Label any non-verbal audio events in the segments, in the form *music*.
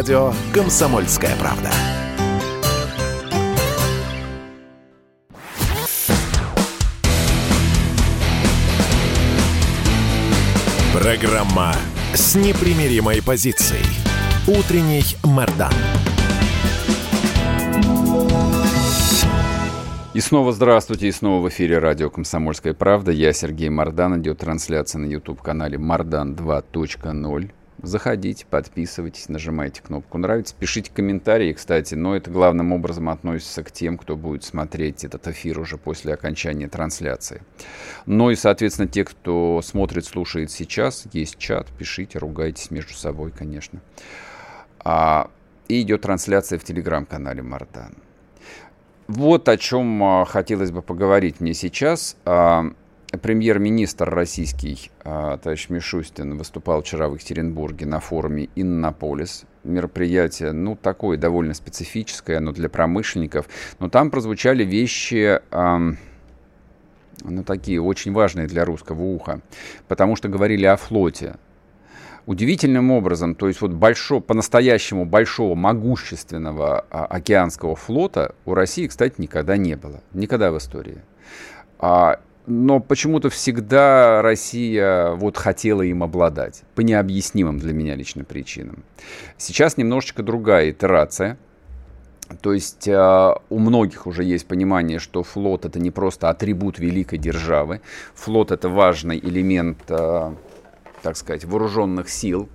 радио «Комсомольская правда». Программа с непримиримой позицией. Утренний Мордан. И снова здравствуйте, и снова в эфире радио «Комсомольская правда». Я Сергей Мордан, идет трансляция на YouTube-канале «Мордан 2.0». Заходите, подписывайтесь, нажимайте кнопку «Нравится», пишите комментарии, кстати, но это главным образом относится к тем, кто будет смотреть этот эфир уже после окончания трансляции. Ну и, соответственно, те, кто смотрит, слушает сейчас, есть чат, пишите, ругайтесь между собой, конечно. А, и идет трансляция в телеграм-канале «Мардан». Вот о чем а, хотелось бы поговорить мне сейчас. А, премьер-министр российский, а, товарищ Мишустин, выступал вчера в Екатеринбурге на форуме «Иннополис». Мероприятие, ну, такое довольно специфическое, оно для промышленников. Но там прозвучали вещи, ну, такие очень важные для русского уха. Потому что говорили о флоте, удивительным образом, то есть вот большого, по-настоящему большого, могущественного а, океанского флота у России, кстати, никогда не было. Никогда в истории. А, но почему-то всегда Россия вот хотела им обладать. По необъяснимым для меня лично причинам. Сейчас немножечко другая итерация. То есть э, у многих уже есть понимание, что флот это не просто атрибут великой державы. Флот это важный элемент э, так сказать, вооруженных сил.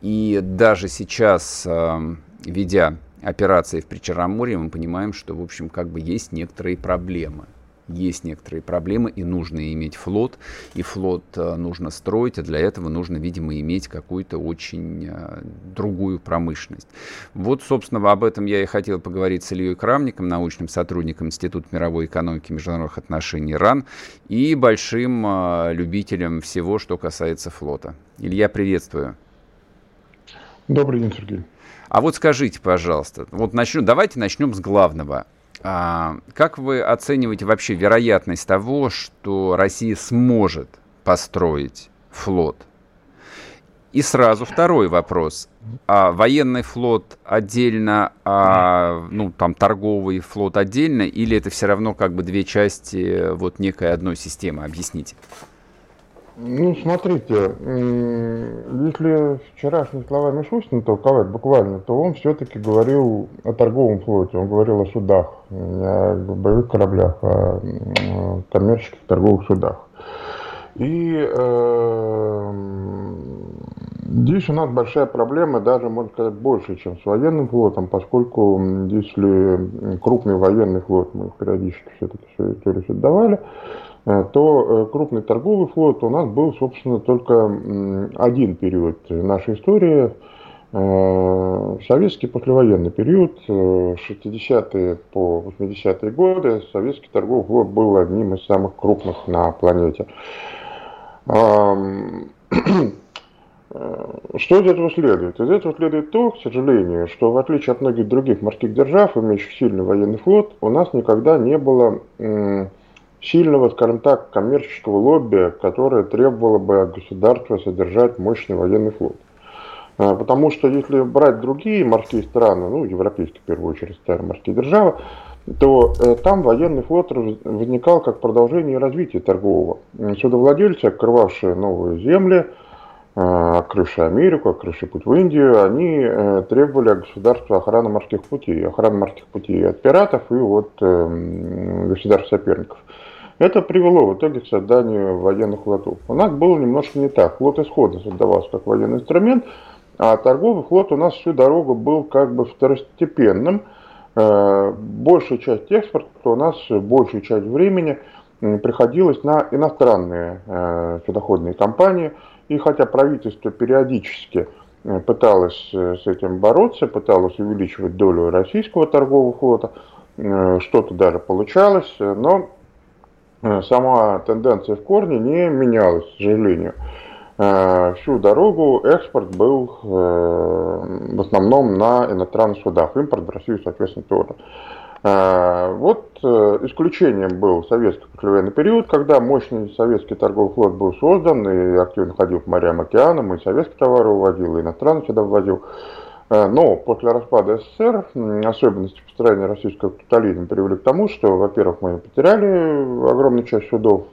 И даже сейчас, эм, ведя операции в Причерноморье, мы понимаем, что, в общем, как бы есть некоторые проблемы есть некоторые проблемы, и нужно иметь флот, и флот э, нужно строить, а для этого нужно, видимо, иметь какую-то очень э, другую промышленность. Вот, собственно, об этом я и хотел поговорить с Ильей Крамником, научным сотрудником Института мировой экономики и международных отношений РАН, и большим э, любителем всего, что касается флота. Илья, приветствую. Добрый день, Сергей. А вот скажите, пожалуйста, вот начну, давайте начнем с главного. А, как вы оцениваете вообще вероятность того, что Россия сможет построить флот? И сразу второй вопрос. А военный флот отдельно, а, ну, там, торговый флот отдельно, или это все равно как бы две части вот некой одной системы? Объясните. Ну, смотрите, если вчерашние слова Мишустина толковать буквально, то он все-таки говорил о торговом флоте, он говорил о судах, не о боевых кораблях, а о коммерческих торговых судах. И э, здесь у нас большая проблема, даже, можно сказать, больше, чем с военным флотом, поскольку если крупный военный флот мы периодически все-таки территорию отдавали, Э, то э, крупный торговый флот у нас был, собственно, только один период нашей истории, э, советский послевоенный период, 60-е по 80-е годы, советский торговый флот был одним из самых крупных на планете. Что из этого следует? Из этого следует то, к сожалению, что в отличие от многих других морских держав, имеющих сильный военный флот, у нас никогда не было сильного, скажем так, коммерческого лобби, которое требовало бы от государства содержать мощный военный флот. А, потому что если брать другие морские страны, ну, европейские в первую очередь, старые морские державы, то э, там военный флот возникал как продолжение развития торгового. Судовладельцы, открывавшие новые земли, э, открывшие Америку, открывшие путь в Индию, они э, требовали от государства охраны морских путей. Охраны морских путей от пиратов и от эм, государств-соперников. Это привело в итоге к созданию военных флотов. У нас было немножко не так. Флот исходно создавался как военный инструмент, а торговый флот у нас всю дорогу был как бы второстепенным. Э, большая часть экспорта у нас большую часть времени приходилось на иностранные э, судоходные компании. И хотя правительство периодически э, пыталось с этим бороться, пыталось увеличивать долю российского торгового флота, что-то даже получалось, но сама тенденция в корне не менялась, к сожалению. Э, всю дорогу экспорт был э, в основном на иностранных судах, импорт в Россию, соответственно, тоже. Вот исключением был советский послевоенный период, когда мощный советский торговый флот был создан и активно ходил по морям, океанам, и советские товары увозил, и иностранные сюда ввозил. Но после распада СССР особенности построения российского капитализма привели к тому, что, во-первых, мы потеряли огромную часть судов,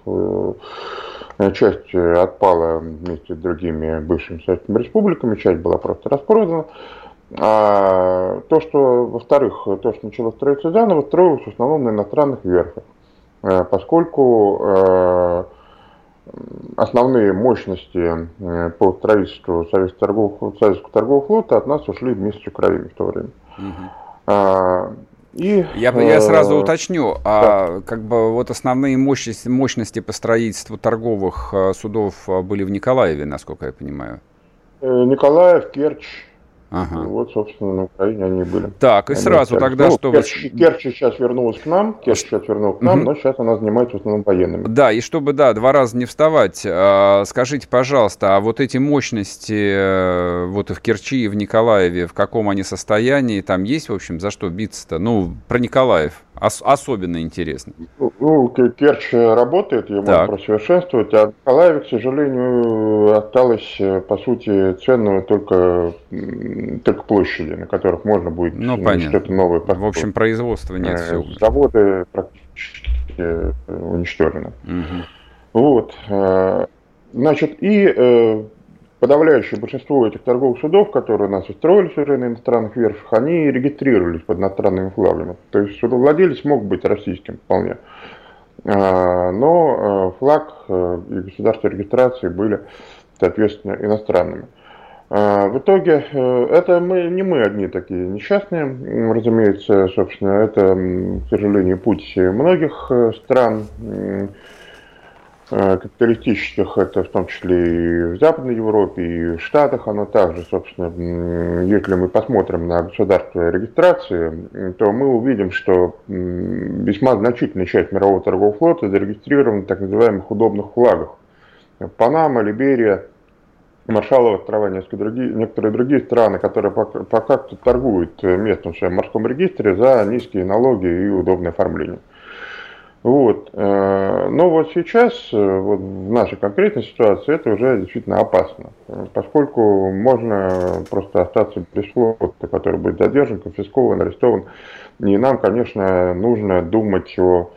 часть отпала вместе с другими бывшими советскими республиками, часть была просто распродана. А то, что, во-вторых, то, что начало строиться заново, строилось в основном на иностранных верфях, э, поскольку э, основные мощности э, по строительству Советского торгового, Советского торгового флота от нас ушли вместе с Украиной в то время. Угу. И, я, я сразу уточню, а как бы вот основные мощности, мощности по строительству торговых судов были в Николаеве, насколько я понимаю. Николаев, Керчь, Ага. Ну, вот, собственно, на Украине они были. Так, и сразу они тогда, ну, что Керчь, вы... Керчь сейчас вернулась к нам, Керчь сейчас вернулась к нам, угу. но сейчас она занимается в основном военными. Да, и чтобы, да, два раза не вставать, а, скажите, пожалуйста, а вот эти мощности э, вот и в Керчи, и в Николаеве, в каком они состоянии, там есть, в общем, за что биться-то? Ну, про Николаев ос- особенно интересно. Ну, Керчь работает, его так. можно просовершенствовать, а в Николаеве, к сожалению, осталось, э, по сути, ценного только, только площади, на которых можно будет ну, что-то новое построить. В общем, производства нет. Э. Заводы практически э, уничтожены. Угу. Вот. Значит, и подавляющее большинство этих торговых судов, которые у нас устроились уже на иностранных верфях, они регистрировались под иностранными флагами. То есть судовладелец мог быть российским вполне. А, но э, флаг э, и государство регистрации были, соответственно, иностранными. А, в итоге э, это мы, не мы одни такие несчастные, разумеется, собственно, это, к сожалению, путь многих стран Э, капиталистических, это в том числе и в Западной Европе, и в Штатах, оно также, собственно, если мы посмотрим на государство регистрации, то мы увидим, что весьма значительная часть мирового торгового флота зарегистрирована в так называемых удобных флагах. Панама, Либерия, Маршалловы острова, другие, некоторые другие страны, которые пока, пока торгуют местом в своем морском регистре за низкие налоги и удобное оформление. Вот. Э, но вот сейчас, э, вот в нашей конкретной ситуации, это уже действительно опасно, поскольку можно просто остаться без флота, который будет задержан, конфискован, арестован. И нам, конечно, нужно думать о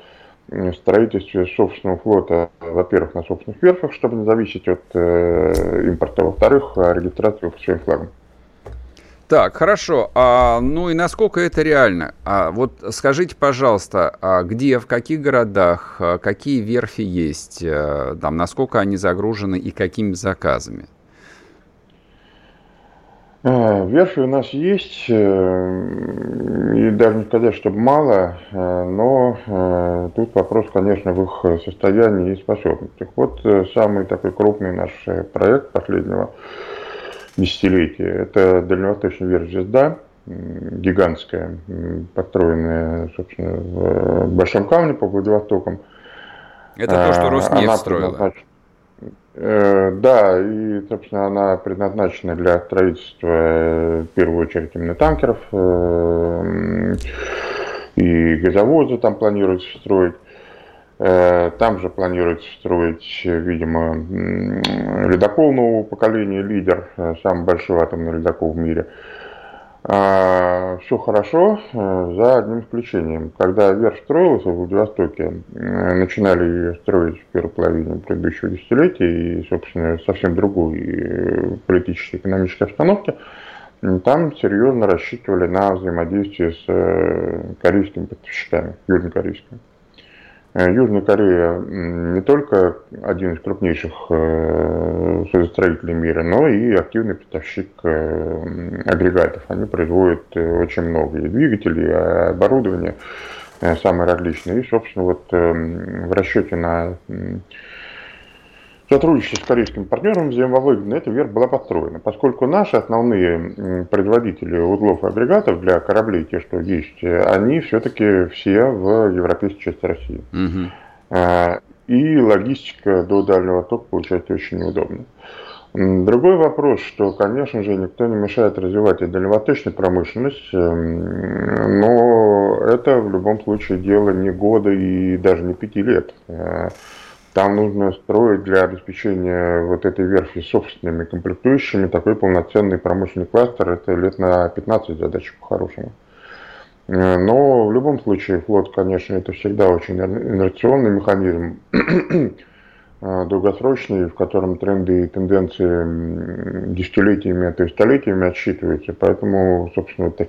строительстве собственного флота, во-первых, на собственных верфях, чтобы не зависеть от э, импорта, во-вторых, о регистрации по своим флагам. Так, хорошо. А, ну и насколько это реально? А, вот скажите, пожалуйста, а где, в каких городах, а, какие верфи есть, а, там, насколько они загружены и какими заказами? А, верфи у нас есть, э, и даже не сказать, чтобы мало, э, но э, тут вопрос, конечно, в их состоянии и способностях. Вот самый такой крупный наш проект последнего десятилетия. Это дальневосточная верфь «Звезда», гигантская, построенная, собственно, в Большом Камне по Владивостокам. Это то, что а, Роснефть она строила? Э, да, и, собственно, она предназначена для строительства, в первую очередь, именно танкеров, э, и газовозы там планируется строить. Э, там же планируется строить, видимо, ледокол нового поколения, лидер, э, самый большой атомный ледокол в мире. А, Все хорошо, э, за одним исключением. Когда верфь строилась в Владивостоке, начинали ее строить в первой половине предыдущего десятилетия и, собственно, совсем другой политической и экономической обстановке, там серьезно рассчитывали на взаимодействие с корейскими поставщиками, южнокорейскими. Э, Южная Корея не только один из крупнейших э, судостроителей мира, но и активный поставщик э, агрегатов. Они производят очень много и двигателей, и оборудования самые различные. И, собственно, вот в расчете на сотрудничестве с корейским партнером взаимовыгодно эта верфь была построена, поскольку наши основные производители узлов и агрегатов для кораблей, те, что есть, они все-таки все в европейской части России. Угу. И логистика до Дальнего Востока получается очень неудобно. Другой вопрос, что, конечно же, никто не мешает развивать и дальневосточную промышленность, эм, но это в любом случае дело не года и даже не пяти лет. Э, там нужно строить для обеспечения вот этой верфи собственными комплектующими такой полноценный промышленный кластер. Это лет на 15 задач по-хорошему. Э, но в любом случае флот, конечно, это всегда очень инерционный механизм, *clears throat* э, долгосрочный, в котором тренды и тенденции десятилетиями, а то и столетиями отсчитываются. Поэтому, собственно, так,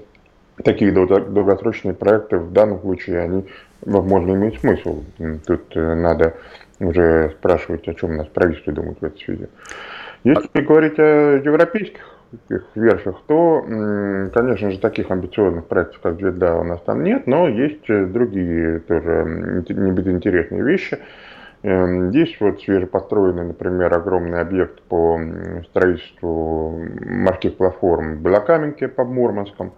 такие долгосрочные проекты в данном случае, они, возможно, имеют смысл. Тут надо уже спрашивать, о чем у нас правительство думает в этой связи. Если а... говорить о европейских верфях, то, конечно же, таких амбициозных проектов, как Джеда, у нас там нет, но есть другие тоже интересные вещи. Эм, здесь вот свежепостроенный, например, огромный объект по строительству морских платформ в Белокаменке под Мурманском.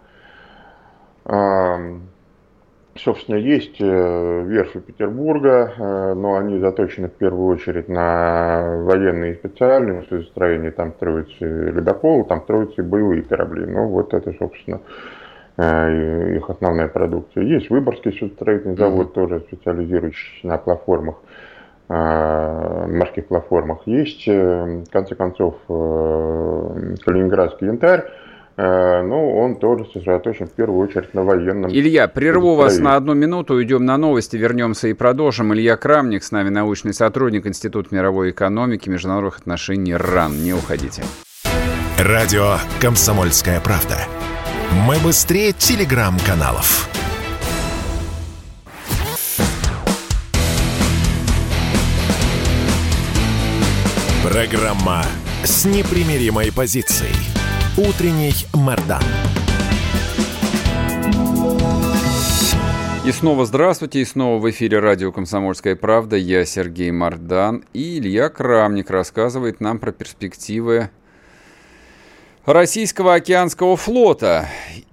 Собственно, есть э, верфи Петербурга, э, но они заточены в первую очередь на военные и специальные судостроения. Там строятся ледоколы, там строятся и боевые корабли. Ну, вот это, собственно, э, их основная продукция. Есть Выборгский судостроительный завод, mm-hmm. тоже специализирующийся на платформах, морских платформах. Есть, в конце концов, Калининградский янтарь, Э, ну, он тоже сосредоточен в первую очередь на военном. Илья, прерву вас на одну минуту, уйдем на новости, вернемся и продолжим. Илья Крамник, с нами научный сотрудник Института мировой экономики, международных отношений РАН. Не уходите. Радио «Комсомольская правда». Мы быстрее телеграм-каналов. Программа с непримиримой позицией. Утренний Мордан. И снова здравствуйте, и снова в эфире радио «Комсомольская правда». Я Сергей Мордан, и Илья Крамник рассказывает нам про перспективы российского океанского флота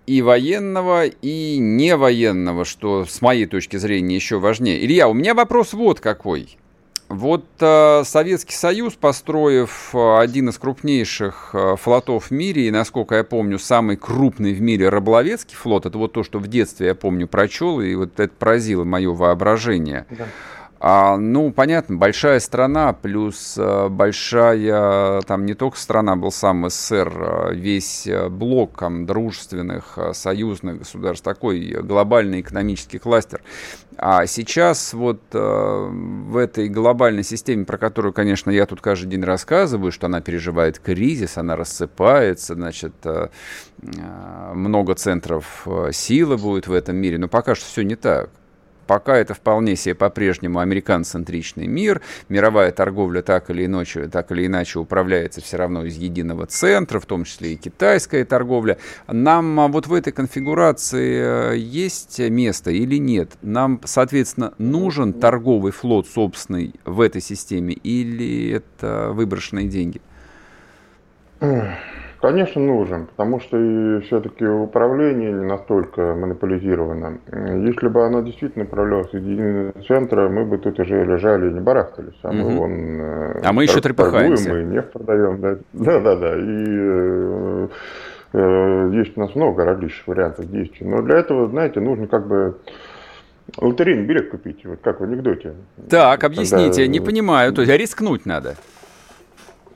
и военного, и невоенного, что с моей точки зрения еще важнее. Илья, у меня вопрос вот какой. Вот э, Советский Союз, построив э, один из крупнейших э, флотов в мире, и, насколько я помню, самый крупный в мире рыболовецкий флот, это вот то, что в детстве я помню прочел, и вот это поразило мое воображение. Да. А, ну, понятно, большая страна, плюс а, большая, там не только страна, был сам СССР, а, весь э, блок там, дружественных, союзных государств, такой глобальный экономический кластер. А сейчас вот а, в этой глобальной системе, про которую, конечно, я тут каждый день рассказываю, что она переживает кризис, она рассыпается, значит, а, много центров силы будет в этом мире, но пока что все не так. Пока это вполне себе по-прежнему американ-центричный мир, мировая торговля так или, иначе, так или иначе управляется все равно из единого центра, в том числе и китайская торговля. Нам а, вот в этой конфигурации э, есть место или нет? Нам, соответственно, нужен торговый флот собственный в этой системе или это выброшенные деньги? Конечно, нужен, потому что все-таки управление не настолько монополизировано. Если бы оно действительно управлялось из единого центра, мы бы тут уже лежали и не барахтались. А, мы, угу. вон, а мы еще трепыхаемся. Мы нефть продаем. Да, да, да. да. И э, э, есть у нас много различных вариантов действий. Но для этого, знаете, нужно как бы лотерейный билет купить, вот как в анекдоте. Так, объясните, Когда... не понимаю, то есть рискнуть надо.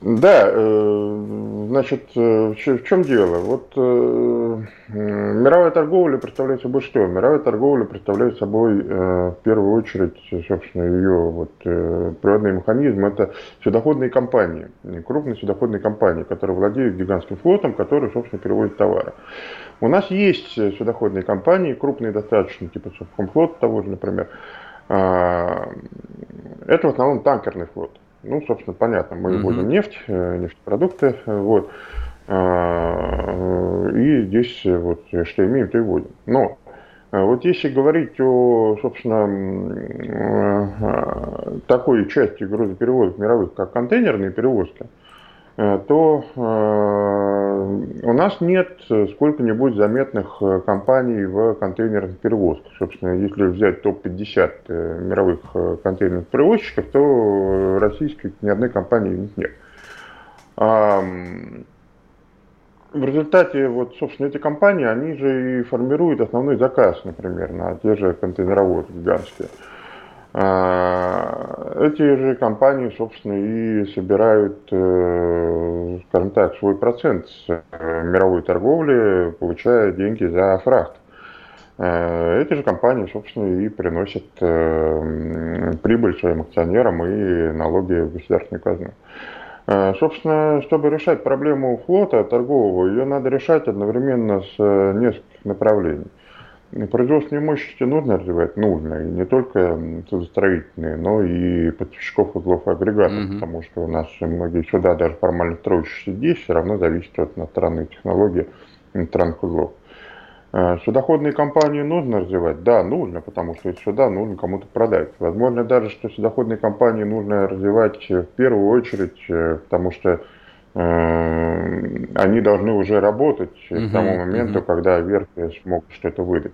Да, э, значит, э, в чем дело? Вот э, мировая торговля представляет собой что? Мировая торговля представляет собой в первую очередь, собственно, ее вот природный механизм – это судоходные компании, крупные судоходные компании, которые владеют гигантским флотом, который, собственно, переводит товары. У нас есть судоходные компании, крупные достаточно, типа Совкомфлот того же, например. А, это в основном танкерный флот. Ну, собственно, понятно, мы угу. возим нефть, э, нефтепродукты, э, вот. А, и здесь вот что имеем, то и вводим. Но э, вот если говорить о, собственно, такой части грузоперевозок мировых, как контейнерные перевозки, Э, то э, у нас нет сколько-нибудь заметных э, компаний в контейнерных перевозках. Собственно, если взять топ-50 мировых контейнерных перевозчиков, то российской ни одной компании у них нет. В результате, вот, собственно, эти компании, они же и формируют основной заказ, например, на те же контейнероводы гигантские. Эти же компании, собственно, и собирают, скажем так, свой процент с мировой торговли, получая деньги за фрахт. Эти же компании, собственно, и приносят прибыль своим акционерам и налоги в государственную казну. Э, собственно, чтобы решать проблему флота торгового, ее надо решать одновременно с э, нескольких направлений. Производственные мощности нужно развивать? Нужно. И не только судостроительные, но и поставщиков узлов и агрегатов, mm-hmm. потому что у нас многие суда, даже формально строящиеся здесь, все равно зависят от иностранной технологии иностранных узлов. Э, судоходные компании нужно развивать? Да, нужно, потому что эти суда нужно кому-то продать. Возможно даже, что судоходные компании нужно развивать в первую очередь, э, потому что э, они должны уже работать uh к тому моменту, uh когда верфи смогут что-то выдать.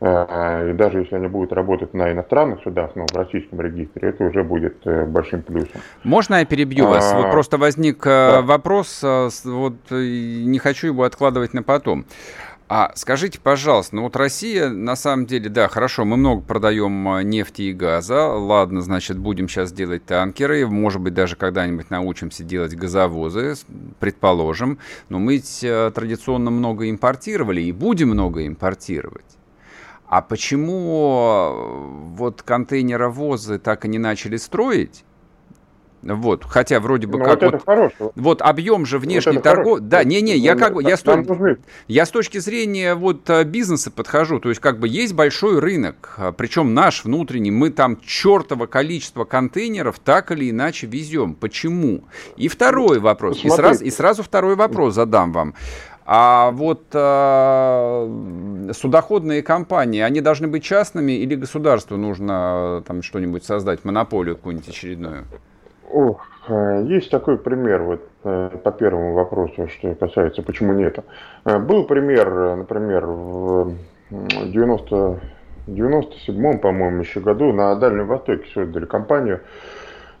Э, и даже если они будут работать на иностранных судах, но в российском регистре, это уже будет большим плюсом. Можно я перебью вас? Вот а, просто возник да. вопрос, вот не хочу его откладывать на потом. А скажите, пожалуйста, ну вот Россия, на самом деле, да, хорошо, мы много продаем а, нефти и газа, ладно, значит, будем сейчас делать танкеры, может быть, даже когда-нибудь научимся делать газовозы, предположим, но мы а, традиционно много импортировали и будем много импортировать. А почему а, вот контейнеровозы так и не начали строить? Вот, хотя вроде бы ну, как вот, вот, вот объем же внешней вот торговли. Да, не, не, я как бы я с, я с точки зрения вот э, бизнеса подхожу, то есть как бы есть большой рынок, а, причем наш внутренний, мы там чертово количество контейнеров так или иначе везем. Почему? И второй вопрос, и сразу, и сразу второй вопрос задам вам. А вот э, судоходные компании, они должны быть частными или государству нужно э, там что-нибудь создать, монополию какую-нибудь очередную? О, э, есть такой пример вот э, по первому вопросу, что касается, почему нет. Э, был пример, например, в 90, 97-м, по-моему, еще году на Дальнем Востоке создали компанию,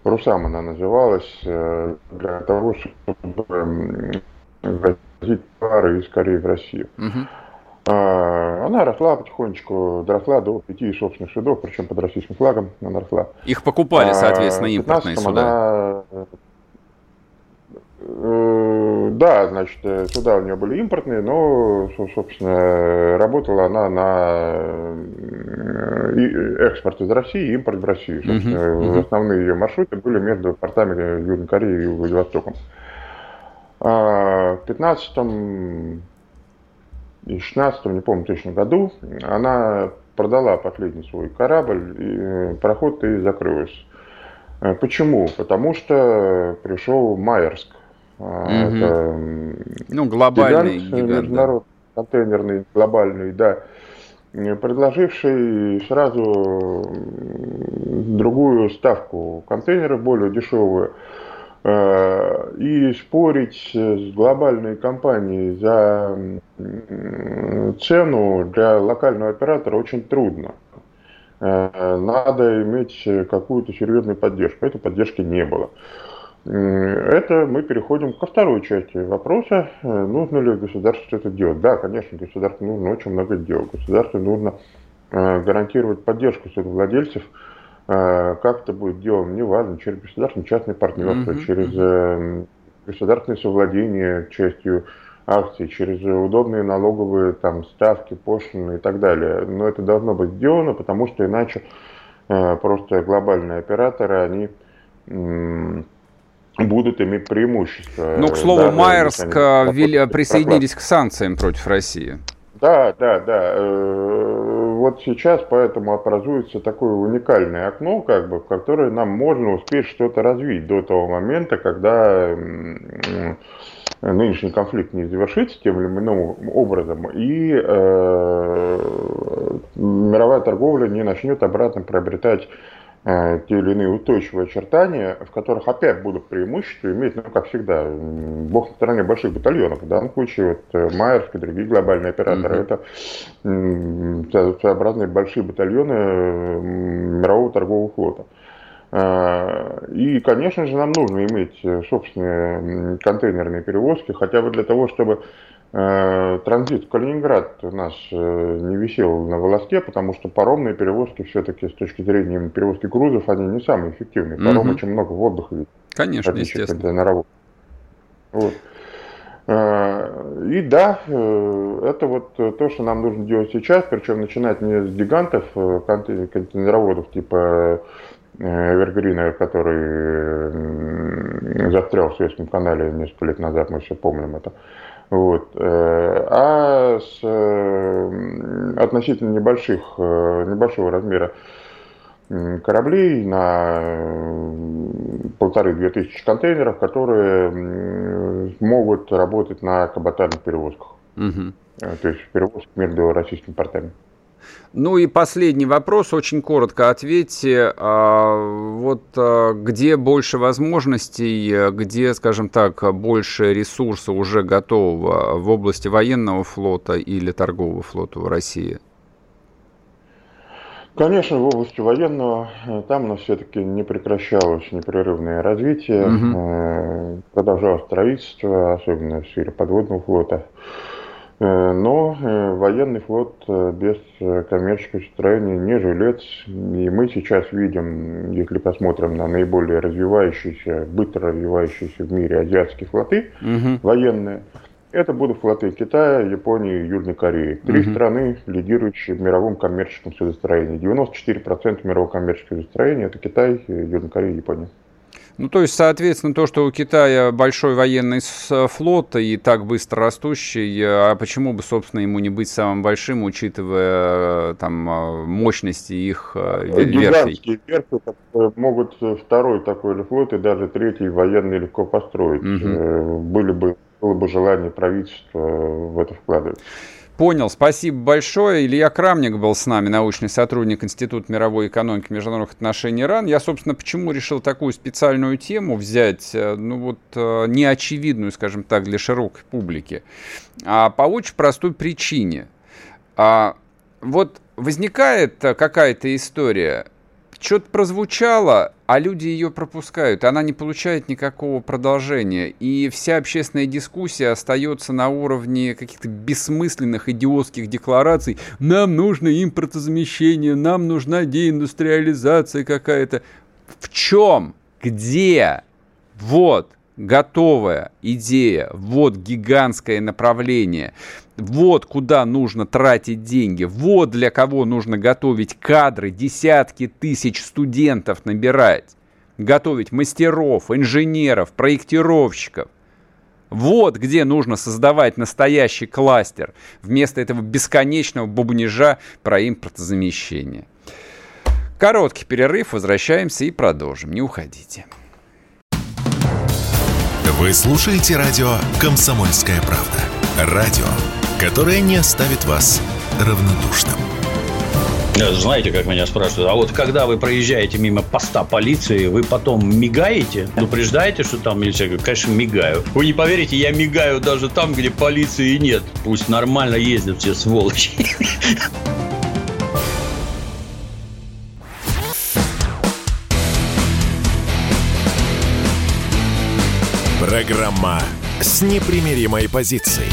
Русам она называлась, для того, чтобы возить пары из Кореи в Россию. Uh-huh. А, она росла потихонечку, доросла до пяти собственных судов, причем под российским флагом она росла. Их покупали, а, соответственно, импортные суда? Она, э, да, значит, суда у нее были импортные, но, собственно, работала она на э, экспорт из России и импорт в Россию. Собственно, uh-huh, uh-huh. Основные ее маршруты были между портами Южной Кореи и Владивостоком. А, в 15 2016, не помню точно году, она продала последний свой корабль, и э, пароход и закрылась. Э, почему? Потому что пришел Майерск. Угу. Это ну, глобальный гигант, гигант международный да. контейнерный, глобальный, да, предложивший сразу другую ставку контейнеров, более дешевую. Э, и спорить с глобальной компанией за цену для локального оператора очень трудно. Э, надо иметь какую-то серьезную поддержку. Этой поддержки не было. Это мы переходим ко второй части вопроса. Э, нужно ли государству это делать? Да, конечно, государству нужно очень много делать. Государству нужно гарантировать поддержку своих владельцев – как это будет делано, неважно, через государственное частное партнерство, mm-hmm. через э, государственное совладение частью акций, через удобные налоговые там, ставки, пошлины и так далее. Но это должно быть сделано, потому что иначе э, просто глобальные операторы, они будут иметь преимущество. Ну, к слову, Майерск э, присоединились к санкциям против России. Да, да, да вот сейчас поэтому образуется такое уникальное окно, как бы, в которое нам можно успеть что-то развить до того момента, когда нынешний конфликт не завершится тем или иным образом, и э, мировая торговля не начнет обратно приобретать те или иные устойчивые очертания, в которых опять будут преимущества иметь, ну, как всегда, бог на стороне больших батальонов. В данном случае вот э, Майерск и другие глобальные операторы mm-hmm. это своеобразные большие батальоны мирового торгового флота. Э, и, конечно же, нам нужно иметь собственные контейнерные перевозки, хотя бы для того, чтобы э, транзит в Калининград у нас э, не висел на волоске, потому что паромные перевозки все-таки с точки зрения перевозки грузов, они не самые эффективные. Паром mm очень много воздуха. Конечно, естественно. На работу. Вот. И да, это вот то, что нам нужно делать сейчас, причем начинать не с гигантов контейнероводов типа Эвергрина, который застрял в Советском канале несколько лет назад, мы все помним это. Вот. Э, а с э, относительно небольших, э, небольшого размера кораблей на полторы-две тысячи контейнеров, которые могут работать на каботажных перевозках. Угу. То есть перевозки между российскими портами. Ну и последний вопрос, очень коротко ответьте. А, вот а, где больше возможностей, где, скажем так, больше ресурса уже готово в области военного флота или торгового флота в России? Конечно, в области военного э, там у нас все-таки не прекращалось непрерывное развитие, угу. продолжалось строительство, особенно в сфере подводного флота. Э, но э, военный флот э, без коммерческого строения не жилец. И мы сейчас видим, если посмотрим на наиболее развивающиеся, быстро развивающиеся в мире азиатские флоты угу. военные, это будут флоты Китая, Японии и Южной Кореи. Три угу. страны, лидирующие в мировом коммерческом судостроении. 94% мирового коммерческого судостроения – это Китай, Южная Корея и Япония. Ну, то есть, соответственно, то, что у Китая большой военный флот и так быстро растущий, а почему бы, собственно, ему не быть самым большим, учитывая там мощности их э, верфей? верфи могут второй такой флот и даже третий военный легко построить. Угу. Были бы, было бы желание правительства в это вкладывать. Понял, спасибо большое. Илья Крамник был с нами, научный сотрудник Института мировой экономики и международных отношений Иран. Я, собственно, почему решил такую специальную тему взять, э, ну вот, э, неочевидную, скажем так, для широкой публики, а по очень простой причине. А, вот возникает какая-то история, что-то прозвучало, а люди ее пропускают, она не получает никакого продолжения. И вся общественная дискуссия остается на уровне каких-то бессмысленных идиотских деклараций. Нам нужно импортозамещение, нам нужна деиндустриализация какая-то. В чем? Где? Вот готовая идея, вот гигантское направление, вот куда нужно тратить деньги, вот для кого нужно готовить кадры, десятки тысяч студентов набирать, готовить мастеров, инженеров, проектировщиков. Вот где нужно создавать настоящий кластер вместо этого бесконечного бубнижа про импортозамещение. Короткий перерыв, возвращаемся и продолжим. Не уходите. Вы слушаете радио «Комсомольская правда». Радио, которое не оставит вас равнодушным. Знаете, как меня спрашивают, а вот когда вы проезжаете мимо поста полиции, вы потом мигаете, предупреждаете, что там милиция? Говорю, конечно, мигаю. Вы не поверите, я мигаю даже там, где полиции нет. Пусть нормально ездят все сволочи. *laughs* Программа с непримиримой позицией.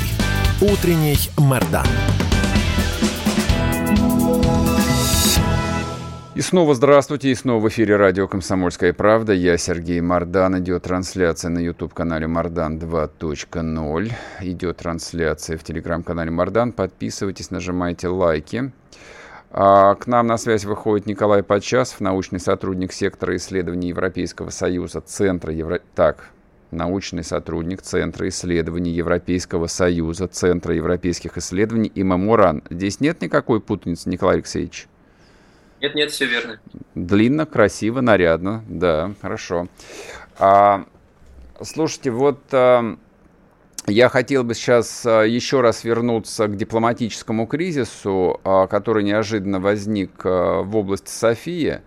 Утренний Мордан. И снова здравствуйте, и снова в эфире радио «Комсомольская правда». Я Сергей Мордан. Идет трансляция на YouTube-канале «Мордан 2.0». Идет трансляция в телеграм-канале «Мордан». Подписывайтесь, нажимайте лайки. А к нам на связь выходит Николай Подчасов, научный сотрудник сектора исследований Европейского Союза, Центра Евро... Так, научный сотрудник Центра исследований Европейского Союза, Центра европейских исследований и Меморан. Здесь нет никакой путаницы, Николай Алексеевич? Нет, нет, все верно. Длинно, красиво, нарядно, да, хорошо. А, слушайте, вот а, я хотел бы сейчас а, еще раз вернуться к дипломатическому кризису, а, который неожиданно возник а, в области Софии.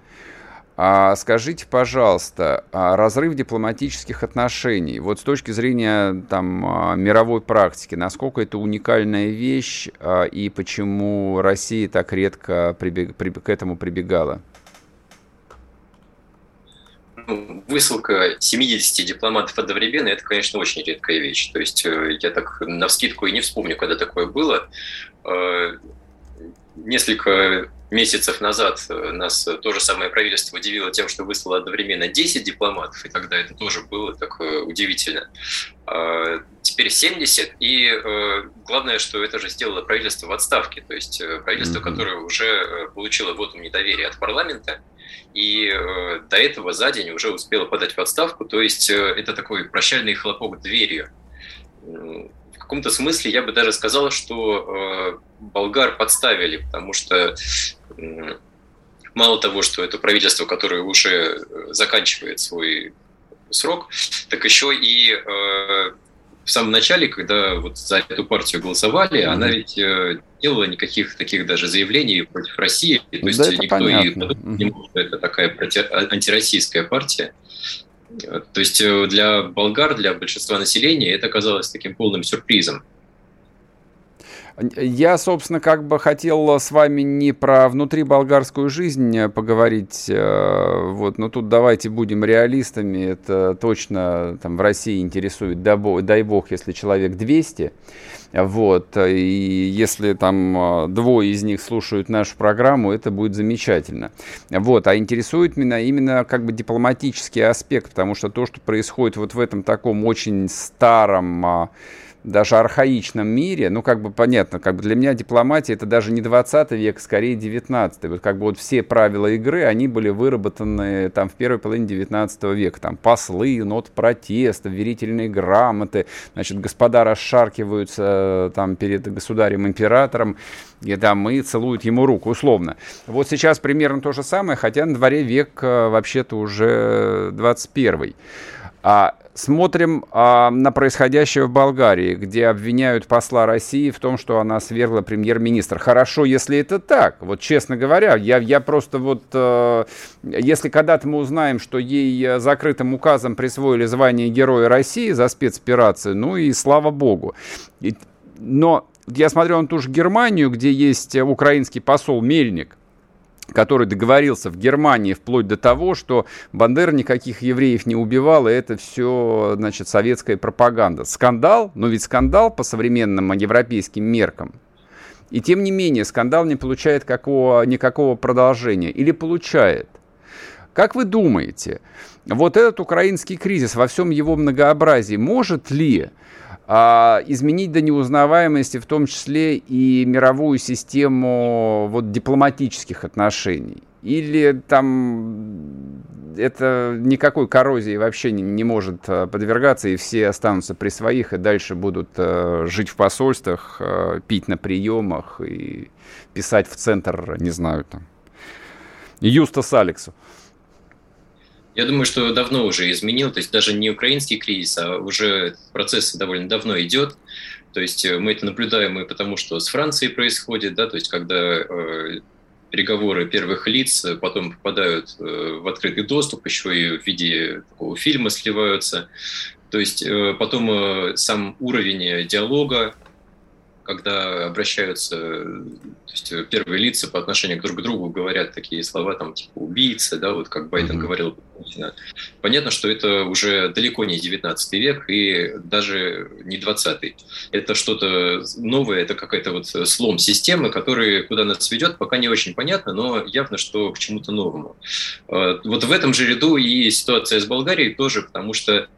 А скажите, пожалуйста, а разрыв дипломатических отношений, вот с точки зрения там, а, мировой практики, насколько это уникальная вещь а, и почему Россия так редко прибег, к этому прибегала? ну, высылка 70 дипломатов одновременно – это, конечно, очень редкая вещь. То есть я так на вскидку и не вспомню, когда такое было. Несколько месяцев назад нас то же самое правительство удивило тем, что выслало одновременно 10 дипломатов, и тогда это тоже было так удивительно. Теперь 70, и э, главное, что это же сделало правительство в отставке, то есть э, правительство, которое уже э, получило вот недоверие от парламента, и э, до этого за день уже успело подать в отставку, то есть э, это такой прощальный хлопок дверью. В каком-то смысле я бы даже сказал, что э, болгар подставили, потому что мало того, что это правительство, которое уже э, заканчивает свой срок, так еще и э, в самом начале, когда вот за эту партию голосовали, mm-hmm. она ведь э, делала никаких таких даже заявлений против России. То есть да никто понятно. и mm-hmm. не может, что это такая а, антироссийская партия. То есть э, для болгар, для большинства населения это казалось таким полным сюрпризом. Я, собственно, как бы хотел с вами не про внутриболгарскую жизнь поговорить, э, вот, но тут давайте будем реалистами, это точно там в России интересует, дай бог, если человек 200, вот, и если там э, двое из них слушают нашу программу, это будет замечательно. Вот, а интересует меня именно как бы дипломатический аспект, потому что то, что происходит вот в этом таком очень старом даже архаичном мире, ну, как бы понятно, как бы для меня дипломатия это даже не 20 век, скорее 19 Вот как бы вот все правила игры, они были выработаны там в первой половине 19 века. Там послы, нот протеста, верительные грамоты, значит, господа расшаркиваются там перед государем-императором, и там и целуют ему руку, условно. Вот сейчас примерно то же самое, хотя на дворе век э, вообще-то уже 21 а Смотрим а, на происходящее в Болгарии, где обвиняют посла России в том, что она свергла премьер-министра. Хорошо, если это так. Вот честно говоря, я, я просто вот... Э, если когда-то мы узнаем, что ей э, закрытым указом присвоили звание Героя России за спецоперацию, ну и слава богу. И, но я смотрел на ту же Германию, где есть украинский посол Мельник, который договорился в Германии вплоть до того, что Бандера никаких евреев не убивал, и это все, значит, советская пропаганда. Скандал, но ведь скандал по современным европейским меркам. И тем не менее, скандал не получает какого, никакого продолжения. Или получает. Как вы думаете, вот этот украинский кризис во всем его многообразии может ли а, изменить до неузнаваемости в том числе и мировую систему вот, дипломатических отношений? Или там это никакой коррозии вообще не, не может а, подвергаться, и все останутся при своих, и дальше будут э, жить в посольствах, э, пить на приемах и писать в центр, не знаю, там, Юстас Алексу. Я думаю, что давно уже изменил, то есть даже не украинский кризис, а уже процесс довольно давно идет. То есть э, мы это наблюдаем и потому, что с Францией происходит, да, то есть когда э, переговоры первых лиц потом попадают э, в открытый доступ, еще и в виде такого фильма сливаются. То есть э, потом э, сам уровень диалога когда обращаются то есть первые лица по отношению друг к другу говорят такие слова, там, типа убийцы, да, вот как Байден mm-hmm. говорил. Понятно, что это уже далеко не 19 век и даже не 20 Это что-то новое, это какая-то вот слом системы, который куда нас ведет, пока не очень понятно, но явно, что к чему-то новому. А, вот в этом же ряду и ситуация с Болгарией тоже, потому что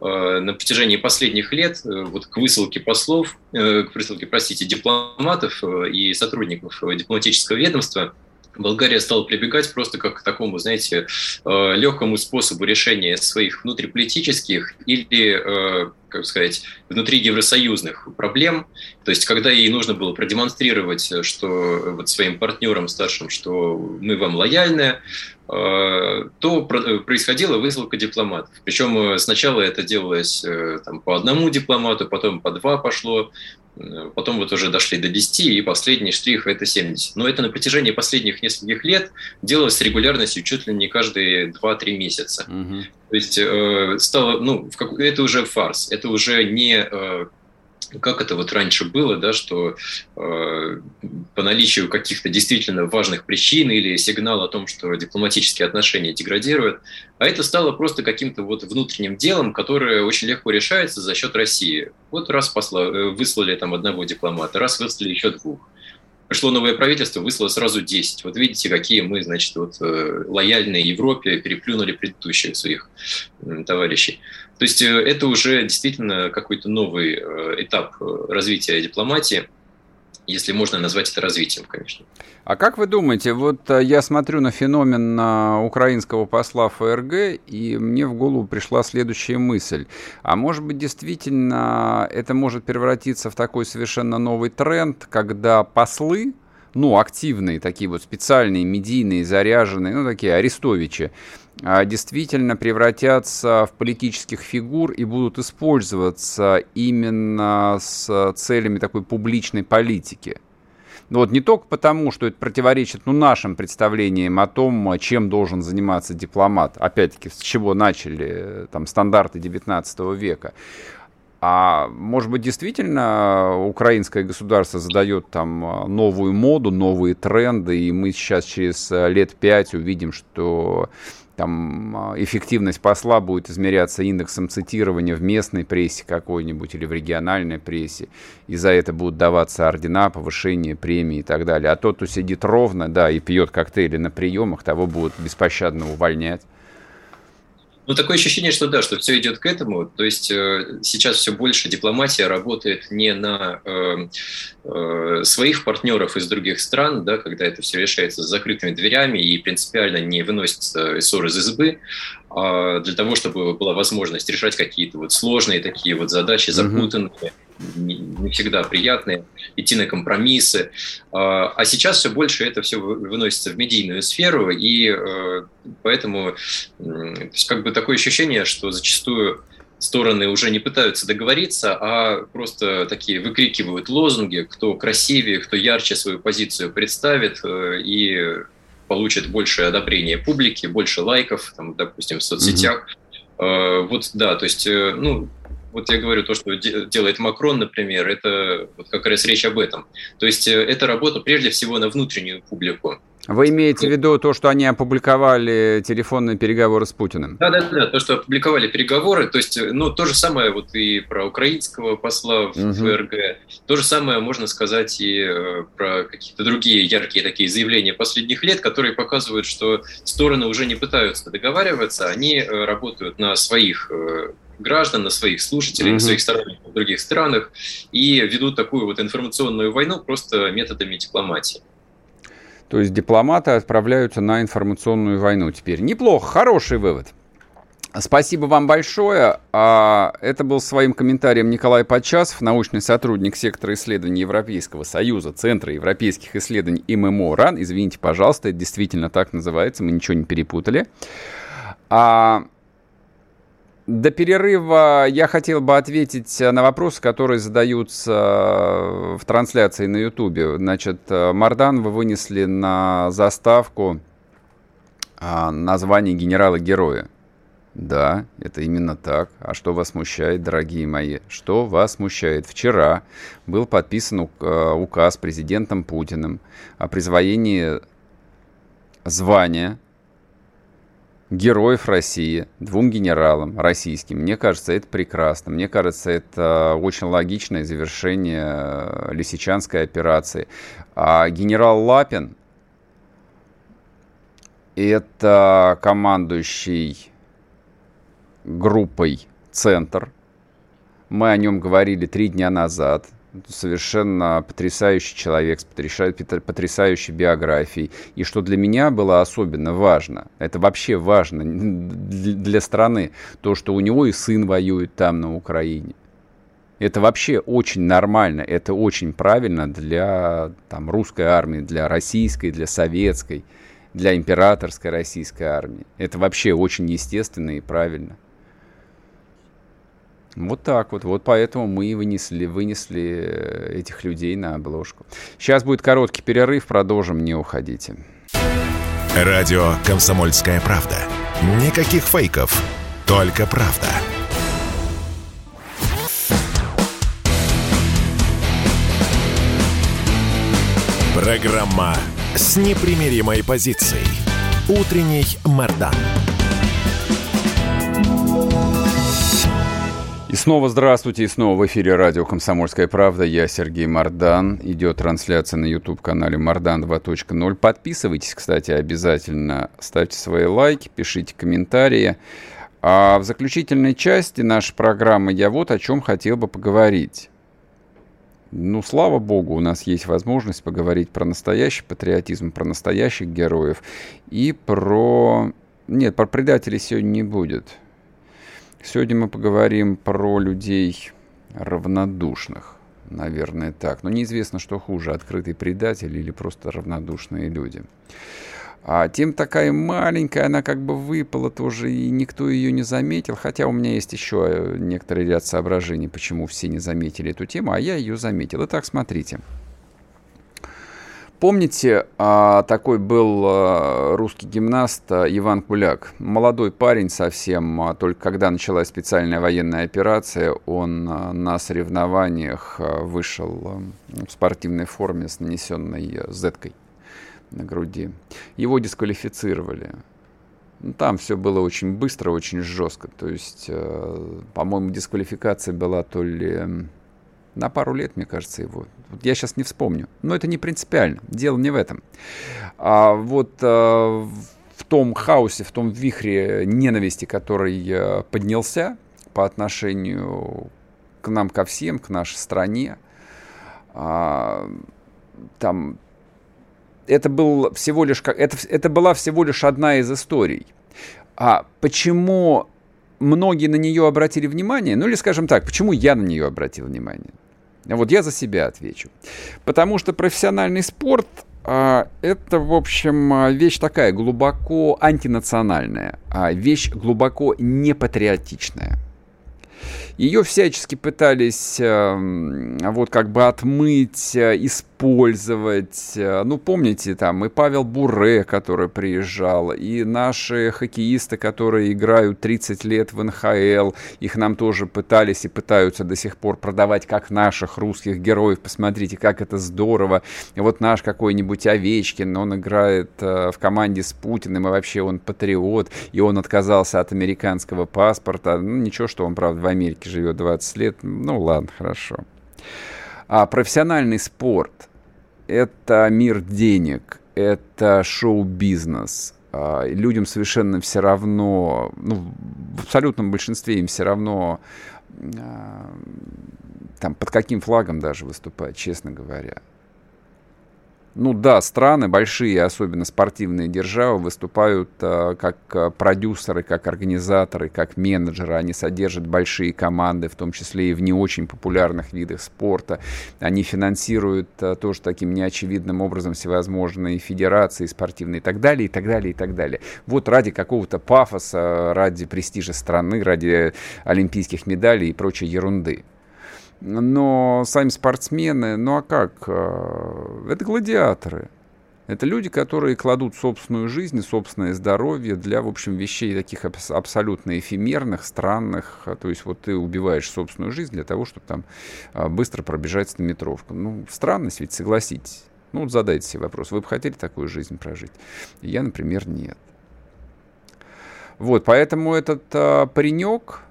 на протяжении последних лет э, вот к высылке послов, э, к высылке, простите, дипломатов э, и сотрудников дипломатического ведомства Болгария стала прибегать просто как к такому, знаете, легкому способу решения своих внутриполитических или, как сказать, внутри евросоюзных проблем. То есть, когда ей нужно было продемонстрировать, что вот своим партнерам старшим, что мы вам лояльны, Э, то происходила высылка дипломатов. Причем э, сначала это делалось э, там, по одному дипломату, потом по два пошло, потом вот уже дошли до 10, и последний штрих – это 70. Но это на протяжении последних нескольких лет делалось с регулярностью чуть ли не каждые 2-3 месяца. Угу. То есть стало, ну, это уже фарс, это уже не как это вот раньше было, да, что э, по наличию каких-то действительно важных причин или сигнал о том, что дипломатические отношения деградируют, а это стало просто каким-то вот внутренним делом, которое очень легко решается за счет России. Вот раз посла, э, выслали там одного дипломата, раз выслали еще двух. Пришло новое правительство, выслало сразу 10. Вот видите, какие мы, значит, вот э, лояльные Европе переплюнули предыдущих своих товарищей. То есть э, это уже действительно какой-то новый э, этап развития дипломатии, если можно назвать это развитием, конечно. А как вы думаете, вот я смотрю на феномен украинского посла ФРГ, и мне в голову пришла следующая мысль. А может быть, действительно, это может превратиться в такой совершенно новый тренд, когда послы, ну, активные, такие вот специальные, медийные, заряженные, ну, такие арестовичи, действительно превратятся в политических фигур и будут использоваться именно с целями такой публичной политики. Но вот не только потому, что это противоречит ну, нашим представлениям о том, чем должен заниматься дипломат, опять-таки, с чего начали там, стандарты XIX века, а может быть, действительно украинское государство задает там новую моду, новые тренды, и мы сейчас через лет пять увидим, что там а, эффективность посла будет измеряться индексом цитирования в местной прессе какой-нибудь или в региональной прессе, и за это будут даваться ордена, повышение премии и так далее. А тот, кто сидит ровно, да, и пьет коктейли на приемах, того будут беспощадно увольнять. Ну, такое ощущение, что да, что все идет к этому. То есть э, сейчас все больше дипломатия работает не на э, э, своих партнеров из других стран, да, когда это все решается с закрытыми дверями и принципиально не выносится ссор из избы, а для того, чтобы была возможность решать какие-то вот сложные такие вот задачи, запутанные. Mm-hmm не всегда приятные, идти на компромиссы. А, а сейчас все больше это все выносится в медийную сферу, и э, поэтому то есть как бы такое ощущение, что зачастую стороны уже не пытаются договориться, а просто такие выкрикивают лозунги, кто красивее, кто ярче свою позицию представит э, и получит больше одобрения публики, больше лайков, там, допустим, в соцсетях. Mm-hmm. Вот да, то есть, ну, вот я говорю, то, что делает Макрон, например, это вот как раз речь об этом. То есть э, это работа прежде всего на внутреннюю публику. Вы имеете в виду то, что они опубликовали телефонные переговоры с Путиным? Да, да, да, то, что опубликовали переговоры, то есть, ну, то же самое вот и про украинского посла в угу. ФРГ, то же самое можно сказать и э, про какие-то другие яркие такие заявления последних лет, которые показывают, что стороны уже не пытаются договариваться, они э, работают на своих граждан, на своих слушателей, mm-hmm. на своих сторонников в других странах и ведут такую вот информационную войну просто методами дипломатии. То есть дипломаты отправляются на информационную войну теперь. Неплохо, хороший вывод. Спасибо вам большое. А, это был своим комментарием Николай Подчасов, научный сотрудник сектора исследований Европейского Союза, Центра европейских исследований ММО РАН. Извините, пожалуйста, это действительно так называется, мы ничего не перепутали. А, до перерыва я хотел бы ответить на вопросы, которые задаются в трансляции на Ютубе. Значит, Мардан вы вынесли на заставку а, название генерала-героя. Да, это именно так. А что вас смущает, дорогие мои? Что вас смущает? Вчера был подписан а, указ президентом Путиным о присвоении звания героев России, двум генералам российским. Мне кажется, это прекрасно. Мне кажется, это очень логичное завершение э, Лисичанской операции. А генерал Лапин – это командующий группой «Центр». Мы о нем говорили три дня назад совершенно потрясающий человек с потрясающей биографией. И что для меня было особенно важно, это вообще важно для страны, то, что у него и сын воюет там, на Украине. Это вообще очень нормально, это очень правильно для там, русской армии, для российской, для советской, для императорской российской армии. Это вообще очень естественно и правильно. Вот так вот. Вот поэтому мы и вынесли, вынесли э, этих людей на обложку. Сейчас будет короткий перерыв, продолжим, не уходите. Радио «Комсомольская правда». Никаких фейков, только правда. Программа с непримиримой позицией. Утренний Мордан. Снова здравствуйте, и снова в эфире радио «Комсомольская правда». Я Сергей Мордан. Идет трансляция на YouTube-канале «Мордан 2.0». Подписывайтесь, кстати, обязательно. Ставьте свои лайки, пишите комментарии. А в заключительной части нашей программы я вот о чем хотел бы поговорить. Ну, слава богу, у нас есть возможность поговорить про настоящий патриотизм, про настоящих героев и про... Нет, про предателей сегодня не будет. Сегодня мы поговорим про людей равнодушных. Наверное, так. Но неизвестно, что хуже, открытый предатель или просто равнодушные люди. А тем такая маленькая, она как бы выпала тоже, и никто ее не заметил. Хотя у меня есть еще некоторый ряд соображений, почему все не заметили эту тему, а я ее заметил. Итак, смотрите. Помните, а, такой был а, русский гимнаст а, Иван Куляк? Молодой парень совсем, только когда началась специальная военная операция, он на соревнованиях вышел в спортивной форме с нанесенной зеткой на груди. Его дисквалифицировали. Ну, там все было очень быстро, очень жестко. То есть, по-моему, дисквалификация была то ли на пару лет, мне кажется, его. Я сейчас не вспомню. Но это не принципиально. Дело не в этом. А вот э, в том хаосе, в том вихре ненависти, который э, поднялся по отношению к нам, ко всем, к нашей стране, э, там это, был всего лишь, это, это была всего лишь одна из историй. А почему многие на нее обратили внимание? Ну или, скажем так, почему я на нее обратил внимание? Вот я за себя отвечу. Потому что профессиональный спорт а, это, в общем, а, вещь такая глубоко антинациональная, а вещь глубоко непатриотичная. Ее всячески пытались э, вот как бы отмыть, э, использовать. Э, ну, помните, там и Павел Буре, который приезжал, и наши хоккеисты, которые играют 30 лет в НХЛ, их нам тоже пытались и пытаются до сих пор продавать как наших русских героев. Посмотрите, как это здорово. И вот наш какой-нибудь Овечкин, он играет э, в команде с Путиным, и вообще он патриот, и он отказался от американского паспорта. Ну, ничего, что он, правда, в Америке живет 20 лет. Ну, ладно, хорошо. А профессиональный спорт – это мир денег, это шоу-бизнес. А, людям совершенно все равно, ну, в абсолютном большинстве им все равно, а, там, под каким флагом даже выступать, честно говоря. Ну да, страны большие, особенно спортивные державы, выступают э, как а, продюсеры, как организаторы, как менеджеры. Они содержат большие команды, в том числе и в не очень популярных видах спорта. Они финансируют э, тоже таким неочевидным образом всевозможные федерации спортивные и так далее, и так далее, и так далее. Вот ради какого-то пафоса, ради престижа страны, ради олимпийских медалей и прочей ерунды. Но сами спортсмены, ну а как? А, это гладиаторы. Это люди, которые кладут собственную жизнь собственное здоровье для, в общем, вещей таких абсолютно эфемерных, странных. А, то есть вот ты убиваешь собственную жизнь для того, чтобы там а, быстро пробежать на метровку. Ну, странность ведь, согласитесь. Ну, вот задайте себе вопрос. Вы бы хотели такую жизнь прожить? Я, например, нет. Вот, поэтому этот а, паренек,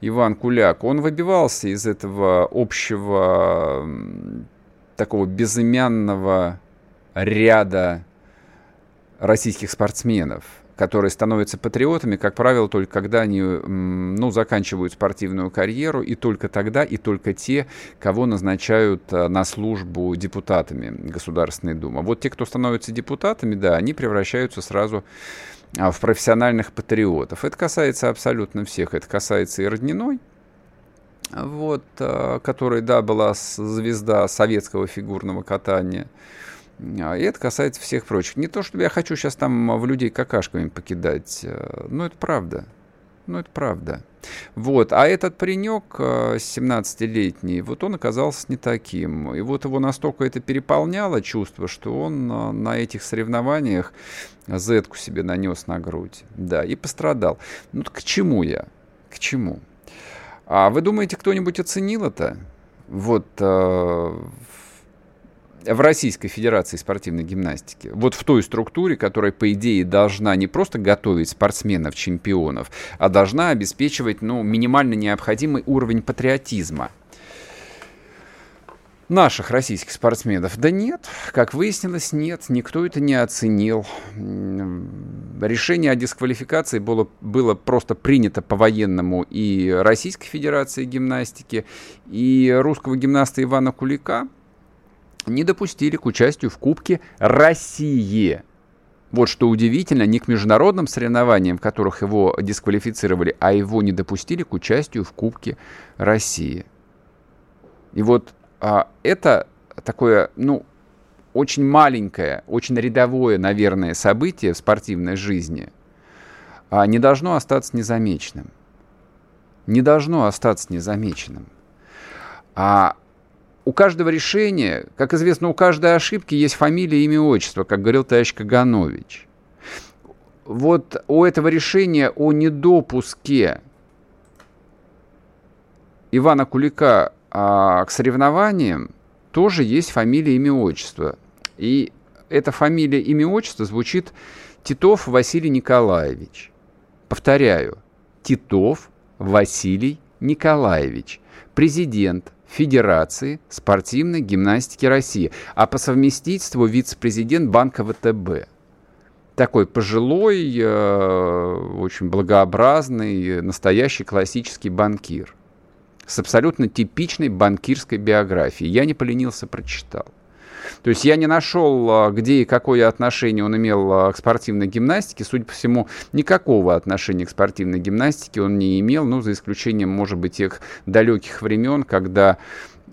Иван Куляк, он выбивался из этого общего такого безымянного ряда российских спортсменов, которые становятся патриотами, как правило, только когда они ну, заканчивают спортивную карьеру, и только тогда, и только те, кого назначают э, на службу депутатами Государственной Думы. Вот те, кто становятся депутатами, да, они превращаются сразу в профессиональных патриотов. Это касается абсолютно всех. Это касается и Родниной, вот, а, которая, да, была звезда советского фигурного катания. А, и это касается всех прочих. Не то, чтобы я хочу сейчас там в людей какашками покидать, но это правда. Ну, это правда. Вот. А этот паренек, 17-летний, вот он оказался не таким. И вот его настолько это переполняло чувство, что он на этих соревнованиях зетку себе нанес на грудь. Да, и пострадал. Ну, к чему я? К чему? А вы думаете, кто-нибудь оценил это? Вот в Российской Федерации спортивной гимнастики, вот в той структуре, которая, по идее, должна не просто готовить спортсменов-чемпионов, а должна обеспечивать ну, минимально необходимый уровень патриотизма наших российских спортсменов? Да нет, как выяснилось, нет, никто это не оценил. Решение о дисквалификации было, было просто принято по-военному и Российской Федерации гимнастики, и русского гимнаста Ивана Кулика – не допустили к участию в Кубке России. Вот что удивительно, не к международным соревнованиям, в которых его дисквалифицировали, а его не допустили к участию в Кубке России. И вот а, это такое, ну, очень маленькое, очень рядовое, наверное, событие в спортивной жизни а, не должно остаться незамеченным. Не должно остаться незамеченным. А у каждого решения, как известно, у каждой ошибки есть фамилия, имя, отчество, как говорил товарищ Каганович. Вот у этого решения о недопуске Ивана Кулика а, к соревнованиям тоже есть фамилия, имя, отчество. И эта фамилия, имя, отчество звучит Титов Василий Николаевич. Повторяю, Титов Василий Николаевич, президент Федерации спортивной гимнастики России, а по совместительству вице-президент банка ВТБ. Такой пожилой, э, очень благообразный, настоящий классический банкир с абсолютно типичной банкирской биографией. Я не поленился, прочитал. То есть я не нашел, а, где и какое отношение он имел а, к спортивной гимнастике. Судя по всему, никакого отношения к спортивной гимнастике он не имел, ну, за исключением, может быть, тех далеких времен, когда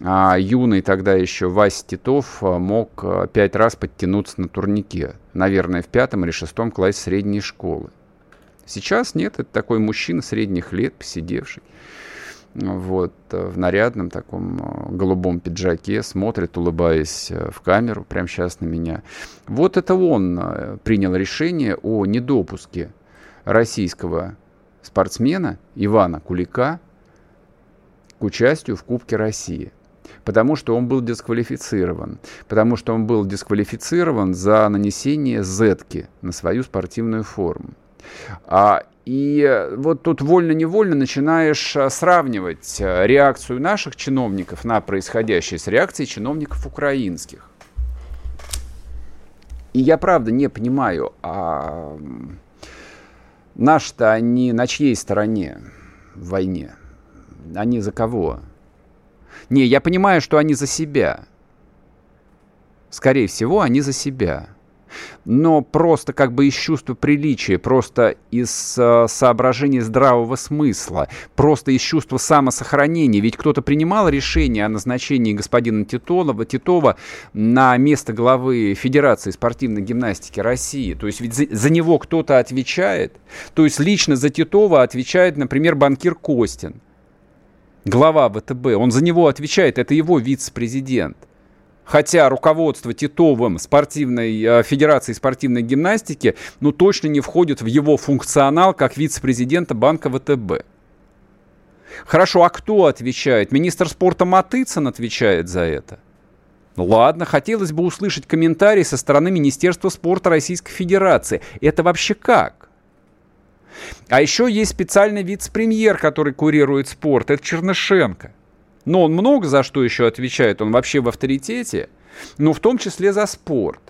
а, юный тогда еще Вася Титов а, мог пять раз подтянуться на турнике. Наверное, в пятом или шестом классе средней школы. Сейчас нет, это такой мужчина средних лет, посидевший вот, э, в нарядном таком э, голубом пиджаке, смотрит, улыбаясь э, в камеру, прямо сейчас на меня. Вот это он принял решение о недопуске российского спортсмена Ивана Кулика к участию в Кубке России. Потому что он был дисквалифицирован. Потому что он был дисквалифицирован за нанесение зетки на свою спортивную форму. А, и вот тут вольно-невольно начинаешь а, сравнивать а, реакцию наших чиновников на происходящее с реакцией чиновников украинских. И я правда не понимаю, а наши-то они на чьей стороне в войне? Они за кого? Не, я понимаю, что они за себя. Скорее всего, они за себя но просто как бы из чувства приличия, просто из э, соображений здравого смысла, просто из чувства самосохранения. Ведь кто-то принимал решение о назначении господина Титова, Титова на место главы Федерации спортивной гимнастики России. То есть ведь за, за него кто-то отвечает. То есть лично за Титова отвечает, например, банкир Костин глава ВТБ, он за него отвечает, это его вице-президент. Хотя руководство Титовым спортивной, э, Федерации спортивной гимнастики ну, точно не входит в его функционал как вице-президента банка ВТБ. Хорошо, а кто отвечает? Министр спорта Матыцын отвечает за это. Ладно, хотелось бы услышать комментарий со стороны Министерства спорта Российской Федерации. Это вообще как? А еще есть специальный вице-премьер, который курирует спорт. Это Чернышенко. Но он много за что еще отвечает, он вообще в авторитете, но в том числе за спорт.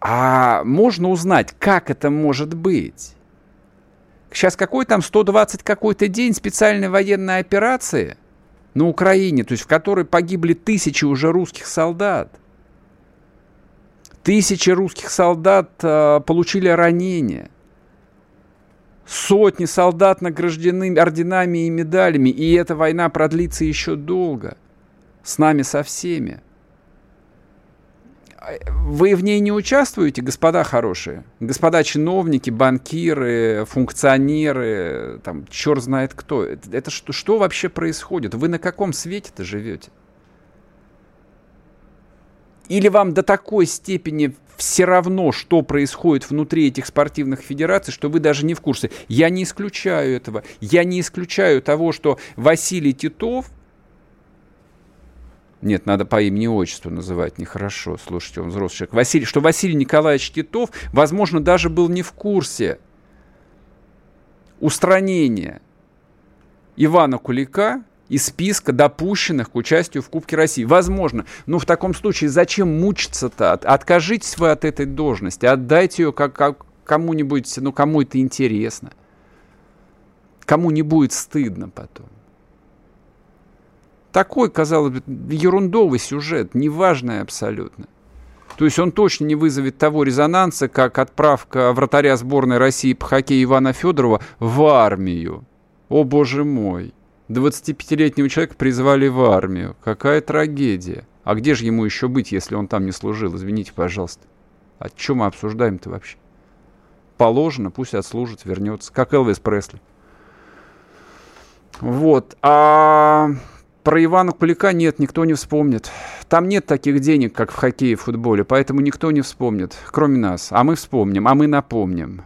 А можно узнать, как это может быть? Сейчас какой там 120 какой-то день специальной военной операции на Украине, то есть в которой погибли тысячи уже русских солдат. Тысячи русских солдат э, получили ранения. Сотни солдат награждены орденами и медалями, и эта война продлится еще долго. С нами со всеми. Вы в ней не участвуете, господа хорошие? Господа чиновники, банкиры, функционеры, там, черт знает кто. Это, это что, что вообще происходит? Вы на каком свете-то живете? Или вам до такой степени все равно, что происходит внутри этих спортивных федераций, что вы даже не в курсе. Я не исключаю этого. Я не исключаю того, что Василий Титов Нет, надо по имени-отчеству называть, нехорошо. Слушайте, он взрослый человек. Василий, что Василий Николаевич Титов, возможно, даже был не в курсе устранения Ивана Кулика из списка допущенных к участию в Кубке России. Возможно. Но в таком случае зачем мучиться-то? Откажитесь вы от этой должности, отдайте ее как, как кому-нибудь, ну, кому это интересно. Кому не будет стыдно потом. Такой, казалось бы, ерундовый сюжет, неважный абсолютно. То есть он точно не вызовет того резонанса, как отправка вратаря сборной России по хоккею Ивана Федорова в армию. О боже мой. 25-летнего человека призвали в армию. Какая трагедия. А где же ему еще быть, если он там не служил? Извините, пожалуйста. О чем мы обсуждаем-то вообще? Положено, пусть отслужит, вернется. Как Элвис Пресли. Вот. А про Ивана Кулика нет, никто не вспомнит. Там нет таких денег, как в хоккее и футболе, поэтому никто не вспомнит, кроме нас. А мы вспомним, а мы напомним.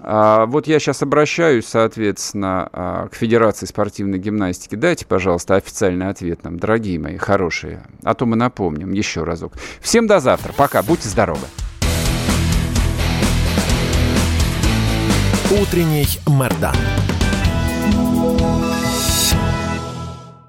А, вот я сейчас обращаюсь, соответственно, а, к Федерации спортивной гимнастики. Дайте, пожалуйста, официальный ответ нам, дорогие мои хорошие. А то мы напомним еще разок. Всем до завтра. Пока. Будьте здоровы. Утренний Мордан.